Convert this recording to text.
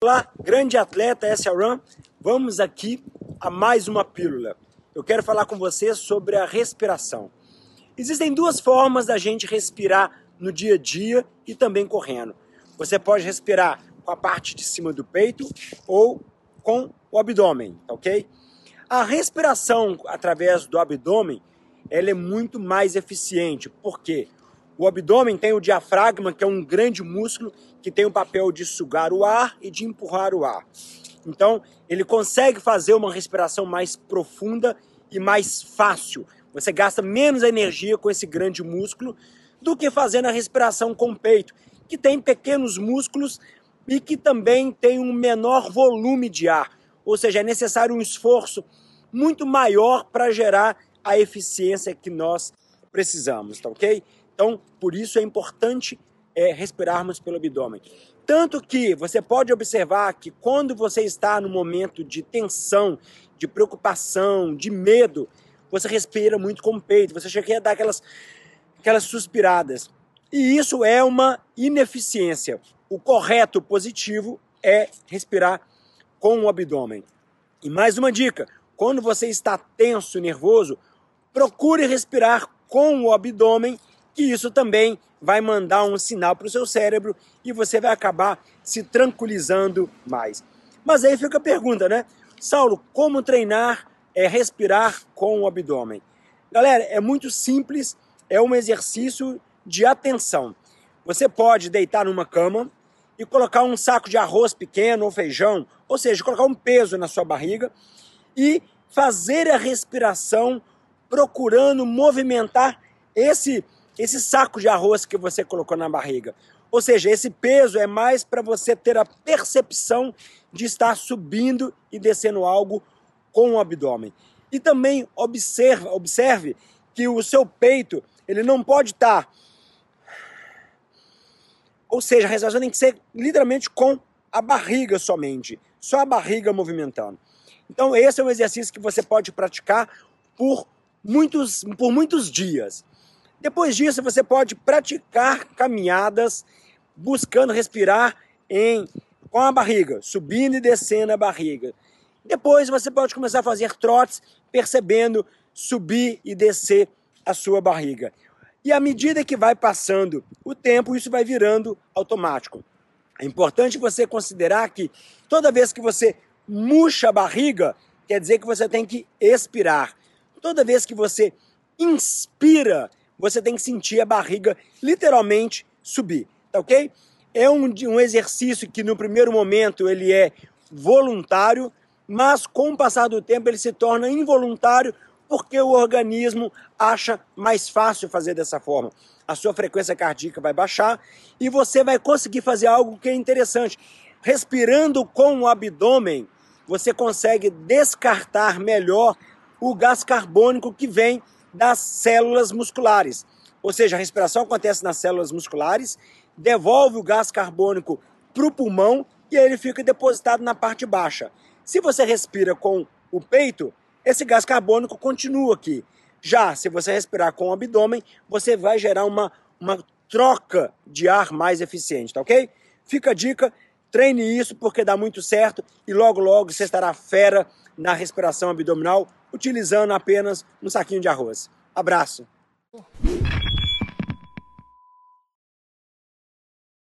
Olá, grande atleta SRAM, vamos aqui a mais uma pílula. Eu quero falar com você sobre a respiração. Existem duas formas da gente respirar no dia a dia e também correndo. Você pode respirar com a parte de cima do peito ou com o abdômen, tá ok? A respiração através do abdômen ela é muito mais eficiente, porque o abdômen tem o diafragma, que é um grande músculo que tem o papel de sugar o ar e de empurrar o ar. Então, ele consegue fazer uma respiração mais profunda e mais fácil. Você gasta menos energia com esse grande músculo do que fazendo a respiração com o peito, que tem pequenos músculos e que também tem um menor volume de ar. Ou seja, é necessário um esforço muito maior para gerar a eficiência que nós precisamos, tá ok? Então, por isso é importante é, respirarmos pelo abdômen. Tanto que você pode observar que quando você está no momento de tensão, de preocupação, de medo, você respira muito com o peito, você chega a dar aquelas, aquelas suspiradas. E isso é uma ineficiência. O correto, positivo, é respirar com o abdômen. E mais uma dica: quando você está tenso, nervoso, procure respirar com o abdômen que isso também vai mandar um sinal para o seu cérebro e você vai acabar se tranquilizando mais. Mas aí fica a pergunta, né? Saulo, como treinar é respirar com o abdômen? Galera, é muito simples, é um exercício de atenção. Você pode deitar numa cama e colocar um saco de arroz pequeno ou feijão, ou seja, colocar um peso na sua barriga e fazer a respiração procurando movimentar esse esse saco de arroz que você colocou na barriga. Ou seja, esse peso é mais para você ter a percepção de estar subindo e descendo algo com o abdômen. E também observe, observe que o seu peito ele não pode estar. Tá... Ou seja, a respiração tem que ser literalmente com a barriga somente, só a barriga movimentando. Então, esse é um exercício que você pode praticar por muitos, por muitos dias. Depois disso, você pode praticar caminhadas buscando respirar em, com a barriga, subindo e descendo a barriga. Depois você pode começar a fazer trotes, percebendo subir e descer a sua barriga. E à medida que vai passando o tempo, isso vai virando automático. É importante você considerar que toda vez que você murcha a barriga, quer dizer que você tem que expirar. Toda vez que você inspira, você tem que sentir a barriga literalmente subir, tá ok? É um, um exercício que no primeiro momento ele é voluntário, mas com o passar do tempo ele se torna involuntário porque o organismo acha mais fácil fazer dessa forma. A sua frequência cardíaca vai baixar e você vai conseguir fazer algo que é interessante. Respirando com o abdômen, você consegue descartar melhor o gás carbônico que vem das células musculares. Ou seja, a respiração acontece nas células musculares, devolve o gás carbônico para o pulmão e ele fica depositado na parte baixa. Se você respira com o peito, esse gás carbônico continua aqui. Já se você respirar com o abdômen, você vai gerar uma, uma troca de ar mais eficiente, tá ok? Fica a dica, treine isso porque dá muito certo e logo logo você estará fera na respiração abdominal utilizando apenas um saquinho de arroz. Abraço!